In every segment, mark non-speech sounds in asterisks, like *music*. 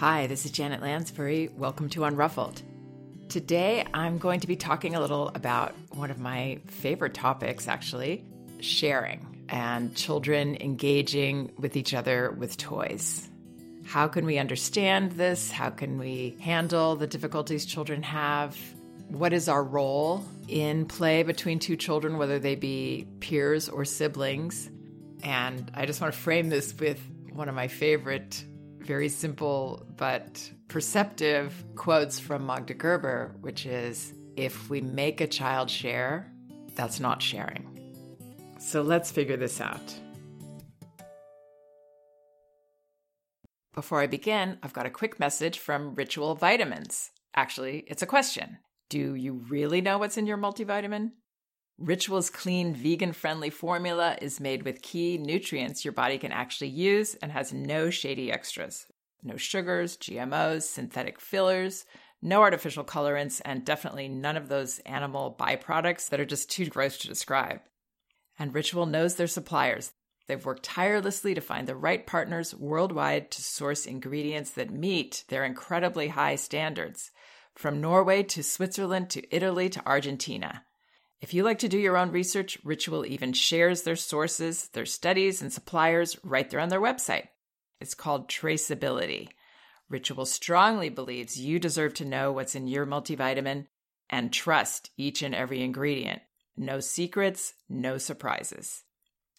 Hi, this is Janet Lansbury. Welcome to Unruffled. Today, I'm going to be talking a little about one of my favorite topics, actually sharing and children engaging with each other with toys. How can we understand this? How can we handle the difficulties children have? What is our role in play between two children, whether they be peers or siblings? And I just want to frame this with one of my favorite, very simple but perceptive quotes from Magda Gerber, which is If we make a child share, that's not sharing. So let's figure this out. Before I begin, I've got a quick message from Ritual Vitamins. Actually, it's a question. Do you really know what's in your multivitamin? Ritual's clean, vegan friendly formula is made with key nutrients your body can actually use and has no shady extras. No sugars, GMOs, synthetic fillers, no artificial colorants, and definitely none of those animal byproducts that are just too gross to describe. And Ritual knows their suppliers. They've worked tirelessly to find the right partners worldwide to source ingredients that meet their incredibly high standards, from Norway to Switzerland to Italy to Argentina. If you like to do your own research, Ritual even shares their sources, their studies, and suppliers right there on their website. It's called traceability. Ritual strongly believes you deserve to know what's in your multivitamin and trust each and every ingredient. No secrets, no surprises.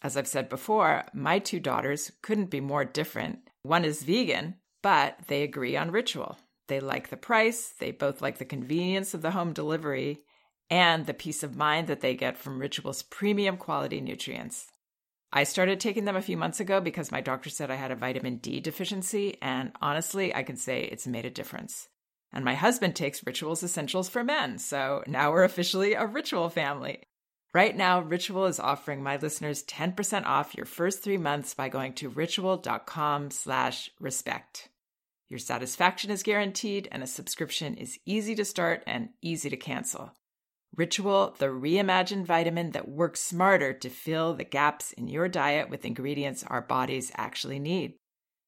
As I've said before, my two daughters couldn't be more different. One is vegan, but they agree on ritual. They like the price, they both like the convenience of the home delivery, and the peace of mind that they get from Ritual's premium quality nutrients. I started taking them a few months ago because my doctor said I had a vitamin D deficiency, and honestly, I can say it's made a difference. And my husband takes Ritual's Essentials for Men, so now we're officially a Ritual family. Right now, Ritual is offering my listeners 10% off your first three months by going to ritual.com slash respect. Your satisfaction is guaranteed and a subscription is easy to start and easy to cancel. Ritual, the reimagined vitamin that works smarter to fill the gaps in your diet with ingredients our bodies actually need.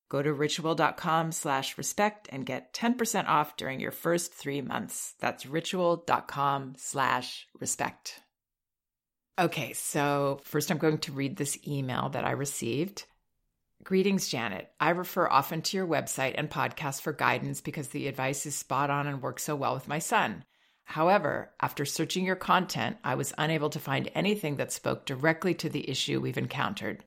Go to ritual.com slash respect and get 10% off during your first three months. That's ritual.com slash respect. Okay, so first I'm going to read this email that I received. Greetings, Janet. I refer often to your website and podcast for guidance because the advice is spot on and works so well with my son. However, after searching your content, I was unable to find anything that spoke directly to the issue we've encountered.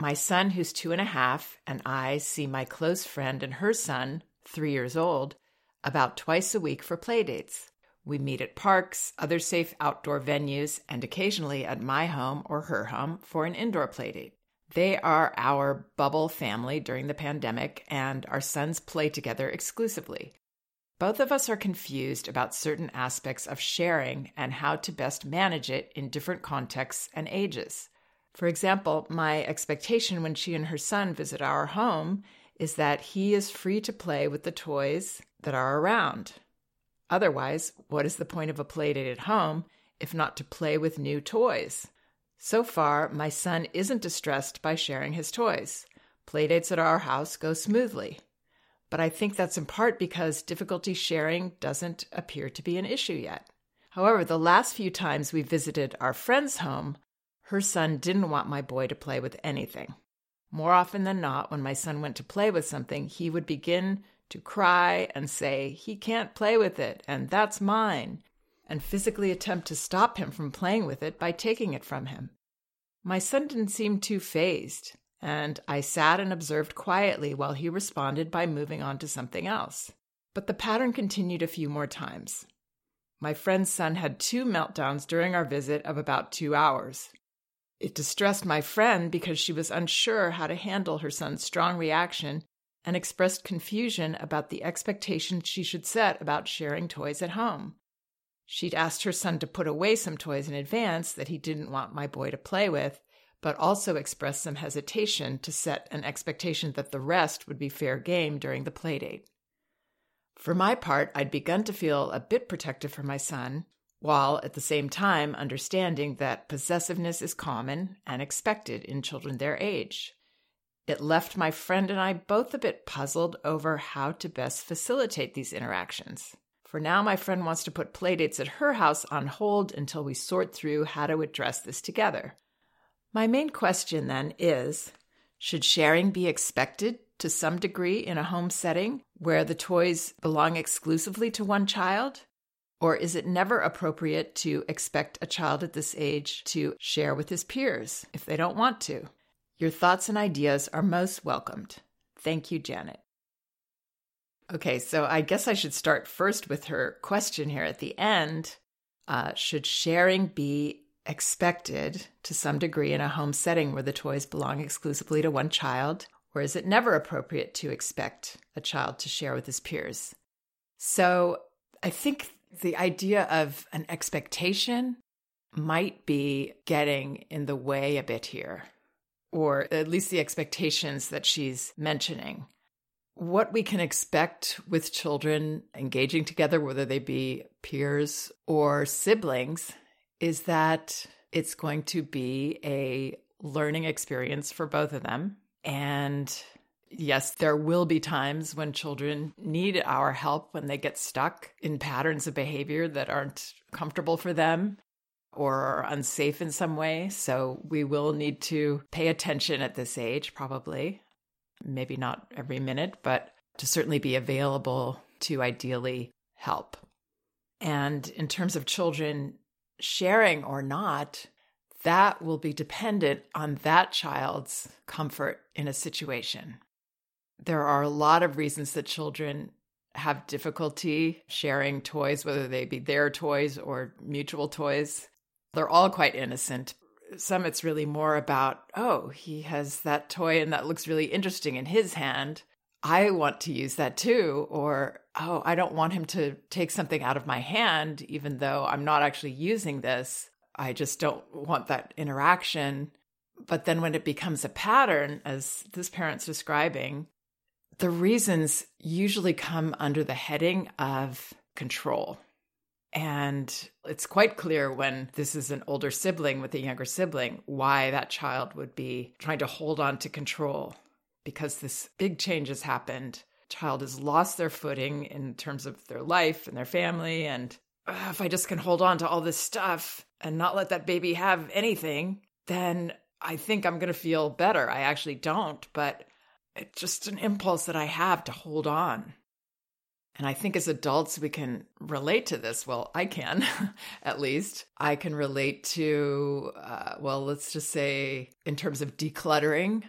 My son, who's two and a half, and I see my close friend and her son, three years old, about twice a week for playdates. We meet at parks, other safe outdoor venues, and occasionally at my home or her home for an indoor playdate. They are our bubble family during the pandemic, and our sons play together exclusively. Both of us are confused about certain aspects of sharing and how to best manage it in different contexts and ages. For example, my expectation when she and her son visit our home is that he is free to play with the toys that are around. Otherwise, what is the point of a playdate at home if not to play with new toys? So far, my son isn't distressed by sharing his toys. Playdates at our house go smoothly. But I think that's in part because difficulty sharing doesn't appear to be an issue yet. However, the last few times we visited our friend's home, her son didn't want my boy to play with anything. More often than not, when my son went to play with something, he would begin to cry and say, He can't play with it, and that's mine, and physically attempt to stop him from playing with it by taking it from him. My son didn't seem too fazed, and I sat and observed quietly while he responded by moving on to something else. But the pattern continued a few more times. My friend's son had two meltdowns during our visit of about two hours. It distressed my friend because she was unsure how to handle her son's strong reaction and expressed confusion about the expectations she should set about sharing toys at home. She'd asked her son to put away some toys in advance that he didn't want my boy to play with, but also expressed some hesitation to set an expectation that the rest would be fair game during the playdate. For my part, I'd begun to feel a bit protective for my son, while at the same time understanding that possessiveness is common and expected in children their age. It left my friend and I both a bit puzzled over how to best facilitate these interactions. For now, my friend wants to put playdates at her house on hold until we sort through how to address this together. My main question then is Should sharing be expected to some degree in a home setting where the toys belong exclusively to one child? Or is it never appropriate to expect a child at this age to share with his peers if they don't want to? Your thoughts and ideas are most welcomed. Thank you, Janet. Okay, so I guess I should start first with her question here at the end. Uh, should sharing be expected to some degree in a home setting where the toys belong exclusively to one child? Or is it never appropriate to expect a child to share with his peers? So I think the idea of an expectation might be getting in the way a bit here, or at least the expectations that she's mentioning. What we can expect with children engaging together, whether they be peers or siblings, is that it's going to be a learning experience for both of them. And Yes, there will be times when children need our help when they get stuck in patterns of behavior that aren't comfortable for them or are unsafe in some way. So we will need to pay attention at this age, probably. Maybe not every minute, but to certainly be available to ideally help. And in terms of children sharing or not, that will be dependent on that child's comfort in a situation. There are a lot of reasons that children have difficulty sharing toys, whether they be their toys or mutual toys. They're all quite innocent. Some it's really more about, oh, he has that toy and that looks really interesting in his hand. I want to use that too. Or, oh, I don't want him to take something out of my hand, even though I'm not actually using this. I just don't want that interaction. But then when it becomes a pattern, as this parent's describing, the reasons usually come under the heading of control. And it's quite clear when this is an older sibling with a younger sibling why that child would be trying to hold on to control because this big change has happened. Child has lost their footing in terms of their life and their family. And uh, if I just can hold on to all this stuff and not let that baby have anything, then I think I'm going to feel better. I actually don't, but it's just an impulse that I have to hold on. And I think as adults, we can relate to this. Well, I can, *laughs* at least. I can relate to, uh, well, let's just say, in terms of decluttering,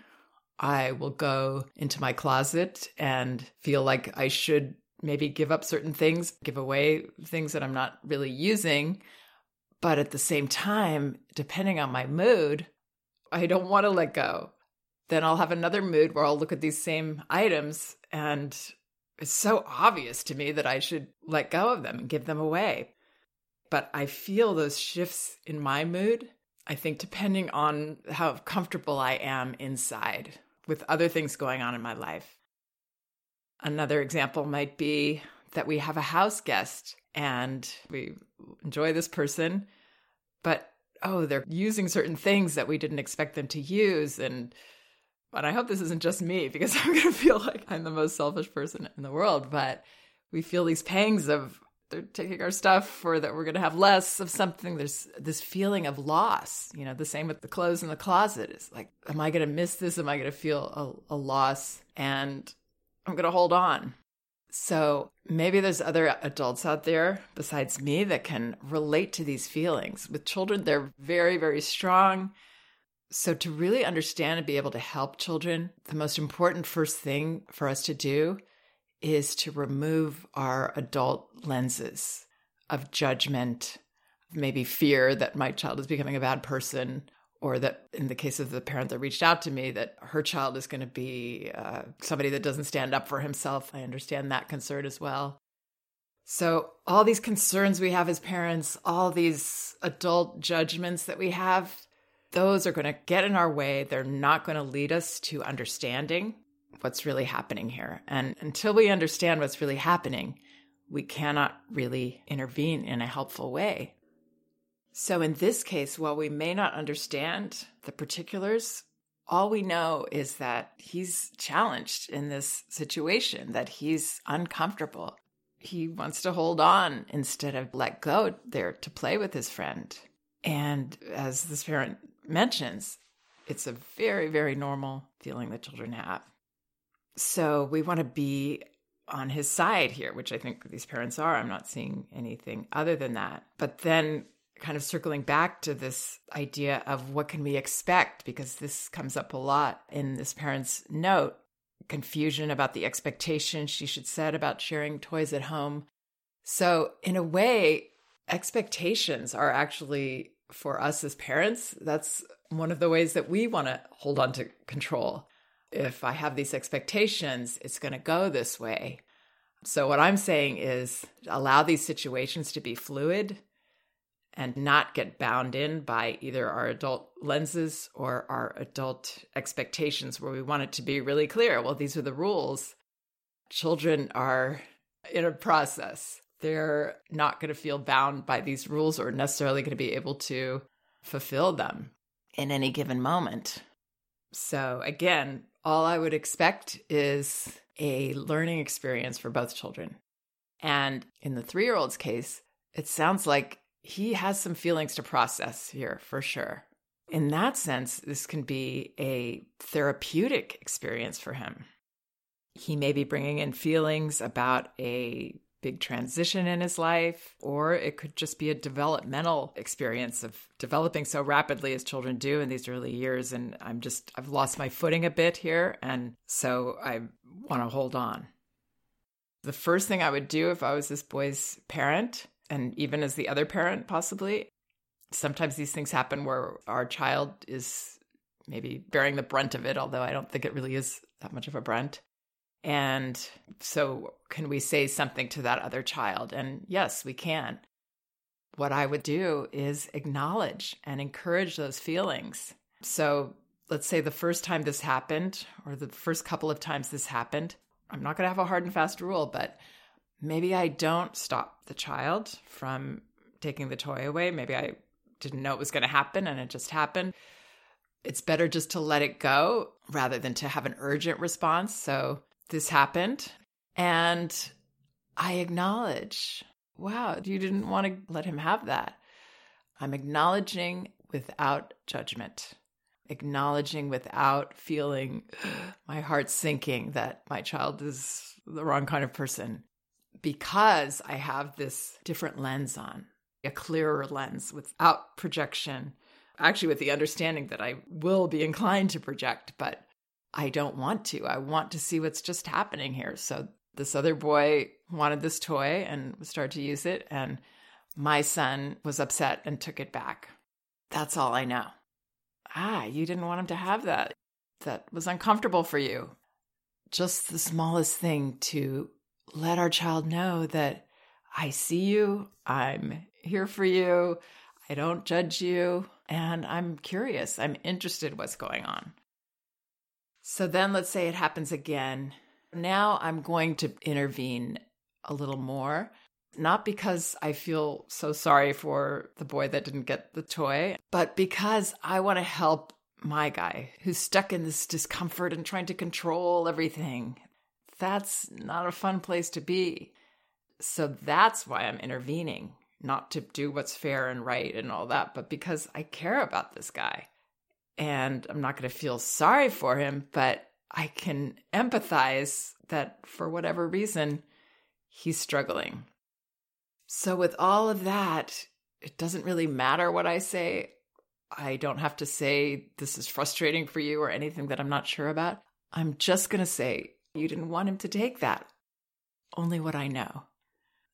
I will go into my closet and feel like I should maybe give up certain things, give away things that I'm not really using. But at the same time, depending on my mood, I don't want to let go then I'll have another mood where I'll look at these same items and it's so obvious to me that I should let go of them and give them away. But I feel those shifts in my mood, I think, depending on how comfortable I am inside with other things going on in my life. Another example might be that we have a house guest and we enjoy this person, but oh, they're using certain things that we didn't expect them to use. And and I hope this isn't just me because *laughs* I'm going to feel like I'm the most selfish person in the world, but we feel these pangs of they're taking our stuff or that we're going to have less of something. There's this feeling of loss, you know, the same with the clothes in the closet is like, am I going to miss this? Am I going to feel a, a loss? And I'm going to hold on. So maybe there's other adults out there besides me that can relate to these feelings. With children, they're very, very strong. So, to really understand and be able to help children, the most important first thing for us to do is to remove our adult lenses of judgment, maybe fear that my child is becoming a bad person, or that in the case of the parent that reached out to me, that her child is going to be uh, somebody that doesn't stand up for himself. I understand that concern as well. So, all these concerns we have as parents, all these adult judgments that we have, those are going to get in our way. They're not going to lead us to understanding what's really happening here. And until we understand what's really happening, we cannot really intervene in a helpful way. So, in this case, while we may not understand the particulars, all we know is that he's challenged in this situation, that he's uncomfortable. He wants to hold on instead of let go there to play with his friend. And as this parent mentions, it's a very, very normal feeling that children have. So we want to be on his side here, which I think these parents are. I'm not seeing anything other than that. But then kind of circling back to this idea of what can we expect because this comes up a lot in this parent's note confusion about the expectations she should set about sharing toys at home so in a way expectations are actually for us as parents that's one of the ways that we want to hold on to control if i have these expectations it's going to go this way so what i'm saying is allow these situations to be fluid and not get bound in by either our adult lenses or our adult expectations, where we want it to be really clear well, these are the rules. Children are in a process. They're not going to feel bound by these rules or necessarily going to be able to fulfill them in any given moment. So, again, all I would expect is a learning experience for both children. And in the three year old's case, it sounds like he has some feelings to process here for sure. In that sense, this can be a therapeutic experience for him. He may be bringing in feelings about a big transition in his life, or it could just be a developmental experience of developing so rapidly as children do in these early years. And I'm just, I've lost my footing a bit here. And so I want to hold on. The first thing I would do if I was this boy's parent and even as the other parent, possibly. Sometimes these things happen where our child is maybe bearing the brunt of it, although I don't think it really is that much of a brunt. And so, can we say something to that other child? And yes, we can. What I would do is acknowledge and encourage those feelings. So, let's say the first time this happened, or the first couple of times this happened, I'm not going to have a hard and fast rule, but maybe I don't stop the child from taking the toy away. Maybe I didn't know it was going to happen and it just happened. It's better just to let it go rather than to have an urgent response. So this happened. And I acknowledge, wow, you didn't want to let him have that. I'm acknowledging without judgment, acknowledging without feeling *gasps* my heart sinking that my child is the wrong kind of person because I have this different lens on, a clearer lens without projection, actually, with the understanding that I will be inclined to project, but I don't want to. I want to see what's just happening here. So this other boy wanted this toy and started to use it, and my son was upset and took it back. That's all I know. Ah, you didn't want him to have that. That was uncomfortable for you. Just the smallest thing to let our child know that I see you, I'm here for you, I don't judge you, and I'm curious, I'm interested what's going on. So then let's say it happens again. Now I'm going to intervene a little more, not because I feel so sorry for the boy that didn't get the toy, but because I want to help my guy who's stuck in this discomfort and trying to control everything that's not a fun place to be. So that's why I'm intervening, not to do what's fair and right and all that, but because I care about this guy. And I'm not going to feel sorry for him, but I can empathize that for whatever reason, he's struggling. So, with all of that, it doesn't really matter what I say. I don't have to say this is frustrating for you or anything that I'm not sure about. I'm just going to say you didn't want him to take that. Only what I know.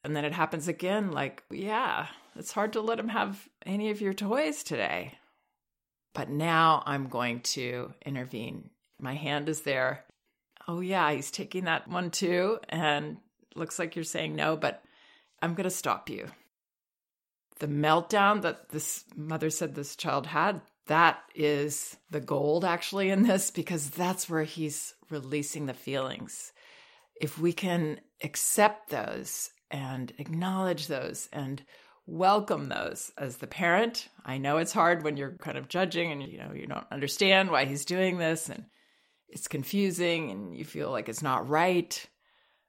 And then it happens again like, yeah, it's hard to let him have any of your toys today. But now I'm going to intervene. My hand is there. Oh, yeah, he's taking that one too. And looks like you're saying no, but I'm going to stop you. The meltdown that this mother said this child had, that is the gold actually in this because that's where he's releasing the feelings. If we can accept those and acknowledge those and welcome those as the parent. I know it's hard when you're kind of judging and you know you don't understand why he's doing this and it's confusing and you feel like it's not right.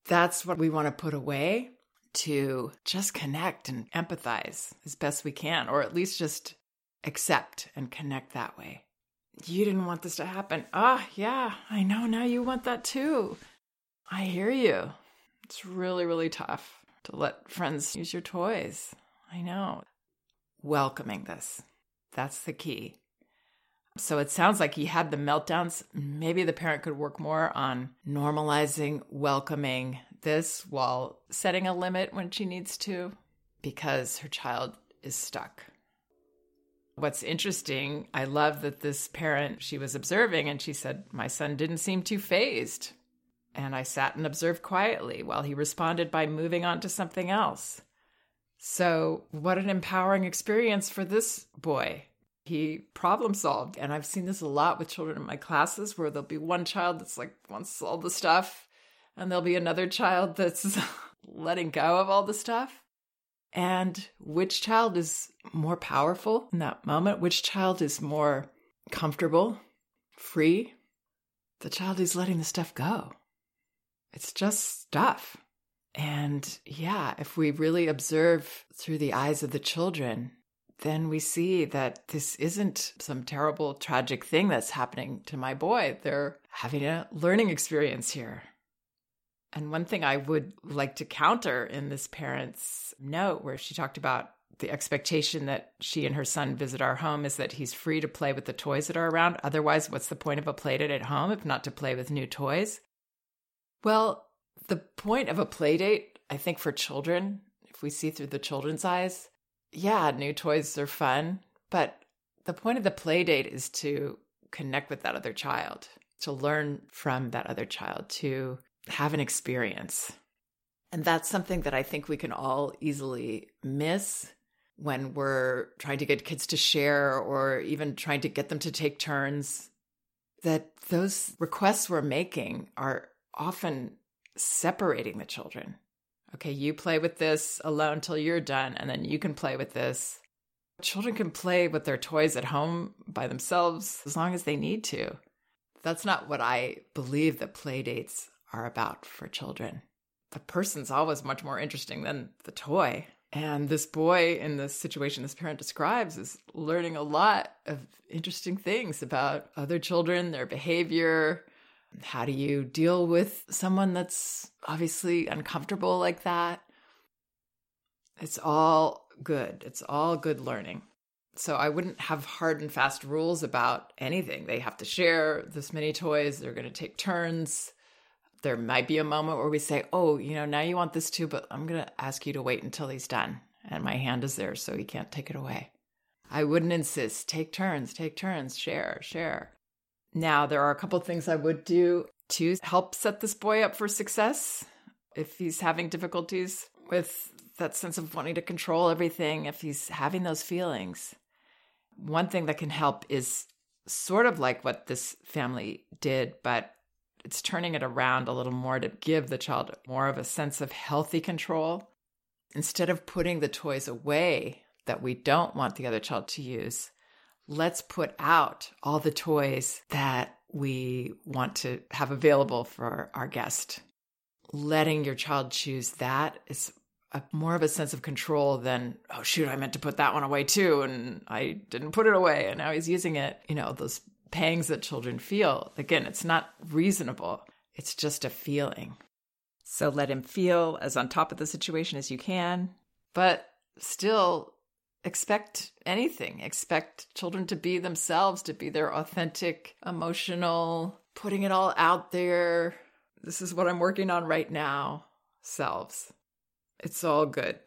That's what we want to put away to just connect and empathize as best we can or at least just accept and connect that way. You didn't want this to happen. Ah, yeah, I know now you want that too. I hear you. It's really really tough to let friends use your toys. I know. Welcoming this. That's the key. So it sounds like he had the meltdowns. Maybe the parent could work more on normalizing, welcoming this while setting a limit when she needs to because her child is stuck. What's interesting, I love that this parent she was observing and she said, My son didn't seem too fazed. And I sat and observed quietly while he responded by moving on to something else. So, what an empowering experience for this boy. He problem solved. And I've seen this a lot with children in my classes where there'll be one child that's like wants all the stuff, and there'll be another child that's *laughs* letting go of all the stuff. And which child is more powerful in that moment? Which child is more comfortable, free? The child who's letting the stuff go. It's just stuff. And yeah, if we really observe through the eyes of the children, then we see that this isn't some terrible, tragic thing that's happening to my boy. They're having a learning experience here. And one thing I would like to counter in this parent's note, where she talked about the expectation that she and her son visit our home, is that he's free to play with the toys that are around. Otherwise, what's the point of a playdate at home if not to play with new toys? Well, the point of a play date, I think for children, if we see through the children's eyes, yeah, new toys are fun, but the point of the play date is to connect with that other child, to learn from that other child, to have an experience. And that's something that I think we can all easily miss when we're trying to get kids to share or even trying to get them to take turns. That those requests we're making are often separating the children. Okay, you play with this alone till you're done, and then you can play with this. Children can play with their toys at home by themselves as long as they need to. That's not what I believe that play dates are about for children. The person's always much more interesting than the toy. And this boy in the situation this parent describes is learning a lot of interesting things about other children, their behavior, how do you deal with someone that's obviously uncomfortable like that? It's all good. It's all good learning. So I wouldn't have hard and fast rules about anything. They have to share this many toys, they're going to take turns. There might be a moment where we say, "Oh, you know, now you want this too, but I'm going to ask you to wait until he's done." And my hand is there so he can't take it away. I wouldn't insist. Take turns, take turns, share, share. Now, there are a couple things I would do to help set this boy up for success if he's having difficulties with that sense of wanting to control everything, if he's having those feelings. One thing that can help is sort of like what this family did, but it's turning it around a little more to give the child more of a sense of healthy control. Instead of putting the toys away that we don't want the other child to use, let's put out all the toys that we want to have available for our guest. Letting your child choose that is a, more of a sense of control than, oh, shoot, I meant to put that one away too. And I didn't put it away. And now he's using it. You know, those pangs that children feel. Again, it's not reasonable, it's just a feeling. So let him feel as on top of the situation as you can, but still expect anything. Expect children to be themselves, to be their authentic, emotional, putting it all out there. This is what I'm working on right now selves. It's all good.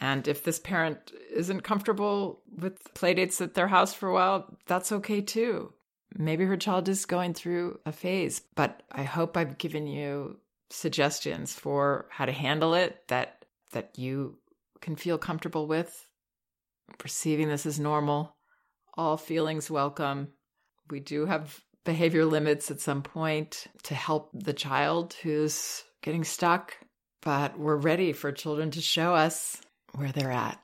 And if this parent isn't comfortable with playdates at their house for a while, that's okay too. Maybe her child is going through a phase, but I hope I've given you suggestions for how to handle it that that you can feel comfortable with perceiving this as normal, all feelings welcome. We do have behavior limits at some point to help the child who's getting stuck, but we're ready for children to show us where they're at.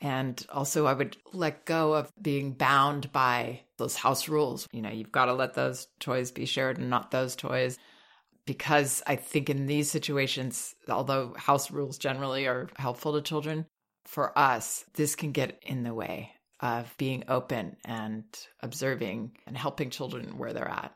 And also, I would let go of being bound by those house rules. You know, you've got to let those toys be shared and not those toys. Because I think in these situations, although house rules generally are helpful to children, for us, this can get in the way of being open and observing and helping children where they're at.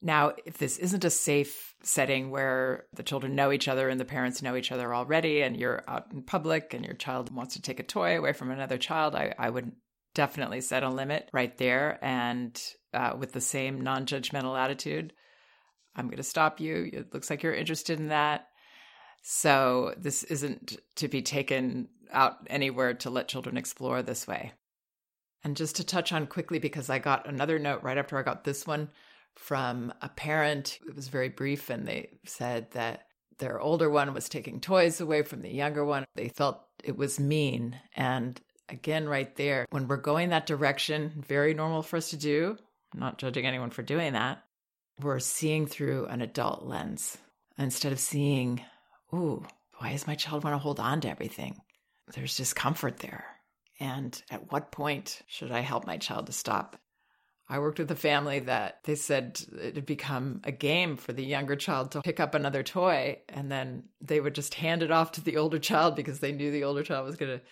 Now, if this isn't a safe setting where the children know each other and the parents know each other already, and you're out in public and your child wants to take a toy away from another child, I, I would definitely set a limit right there. And uh, with the same non judgmental attitude, I'm going to stop you. It looks like you're interested in that. So this isn't to be taken out anywhere to let children explore this way. And just to touch on quickly, because I got another note right after I got this one from a parent. It was very brief, and they said that their older one was taking toys away from the younger one. They felt it was mean. And again, right there, when we're going that direction, very normal for us to do. I'm not judging anyone for doing that. We're seeing through an adult lens instead of seeing, ooh, why does my child want to hold on to everything? There's discomfort there. And at what point should I help my child to stop I worked with a family that they said it had become a game for the younger child to pick up another toy and then they would just hand it off to the older child because they knew the older child was going to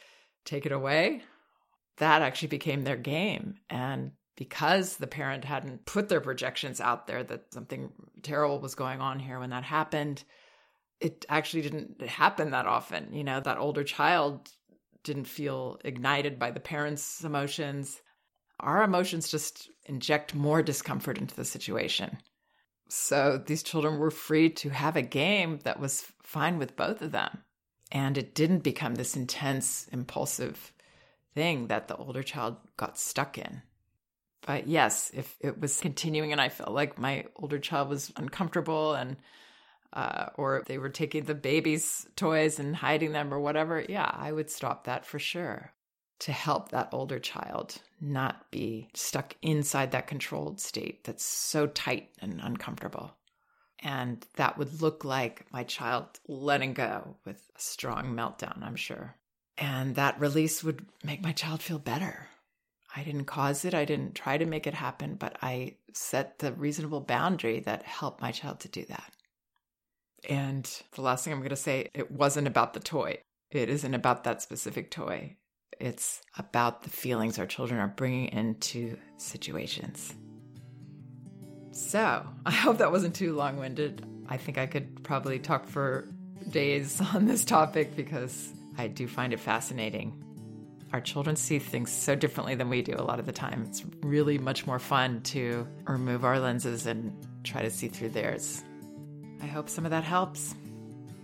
take it away. That actually became their game. And because the parent hadn't put their projections out there that something terrible was going on here when that happened, it actually didn't happen that often. You know, that older child didn't feel ignited by the parents' emotions our emotions just inject more discomfort into the situation. So these children were free to have a game that was fine with both of them. And it didn't become this intense, impulsive thing that the older child got stuck in. But yes, if it was continuing and I felt like my older child was uncomfortable and uh, or they were taking the baby's toys and hiding them or whatever, yeah, I would stop that for sure to help that older child not be stuck inside that controlled state that's so tight and uncomfortable. And that would look like my child letting go with a strong meltdown, I'm sure. And that release would make my child feel better. I didn't cause it, I didn't try to make it happen, but I set the reasonable boundary that helped my child to do that. And the last thing I'm going to say, it wasn't about the toy. It isn't about that specific toy. It's about the feelings our children are bringing into situations. So, *laughs* I hope that wasn't too long winded. I think I could probably talk for days *laughs* on this topic because I do find it fascinating. Our children see things so differently than we do a lot of the time. It's really much more fun to remove our lenses and try to see through theirs. I hope some of that helps.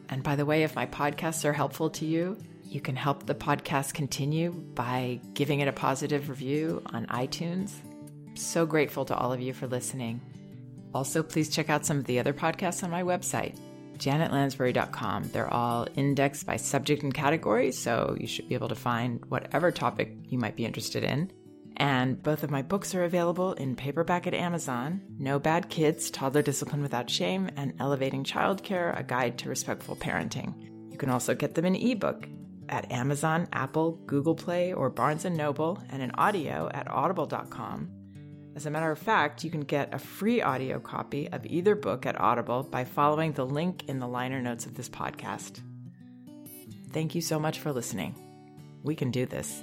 And by the way, if my podcasts are helpful to you, you can help the podcast continue by giving it a positive review on iTunes. So grateful to all of you for listening. Also, please check out some of the other podcasts on my website, janetlansbury.com. They're all indexed by subject and category, so you should be able to find whatever topic you might be interested in. And both of my books are available in paperback at Amazon No Bad Kids, Toddler Discipline Without Shame, and Elevating Childcare, A Guide to Respectful Parenting. You can also get them in ebook at Amazon, Apple, Google Play, or Barnes & Noble, and in audio at audible.com. As a matter of fact, you can get a free audio copy of either book at Audible by following the link in the liner notes of this podcast. Thank you so much for listening. We can do this.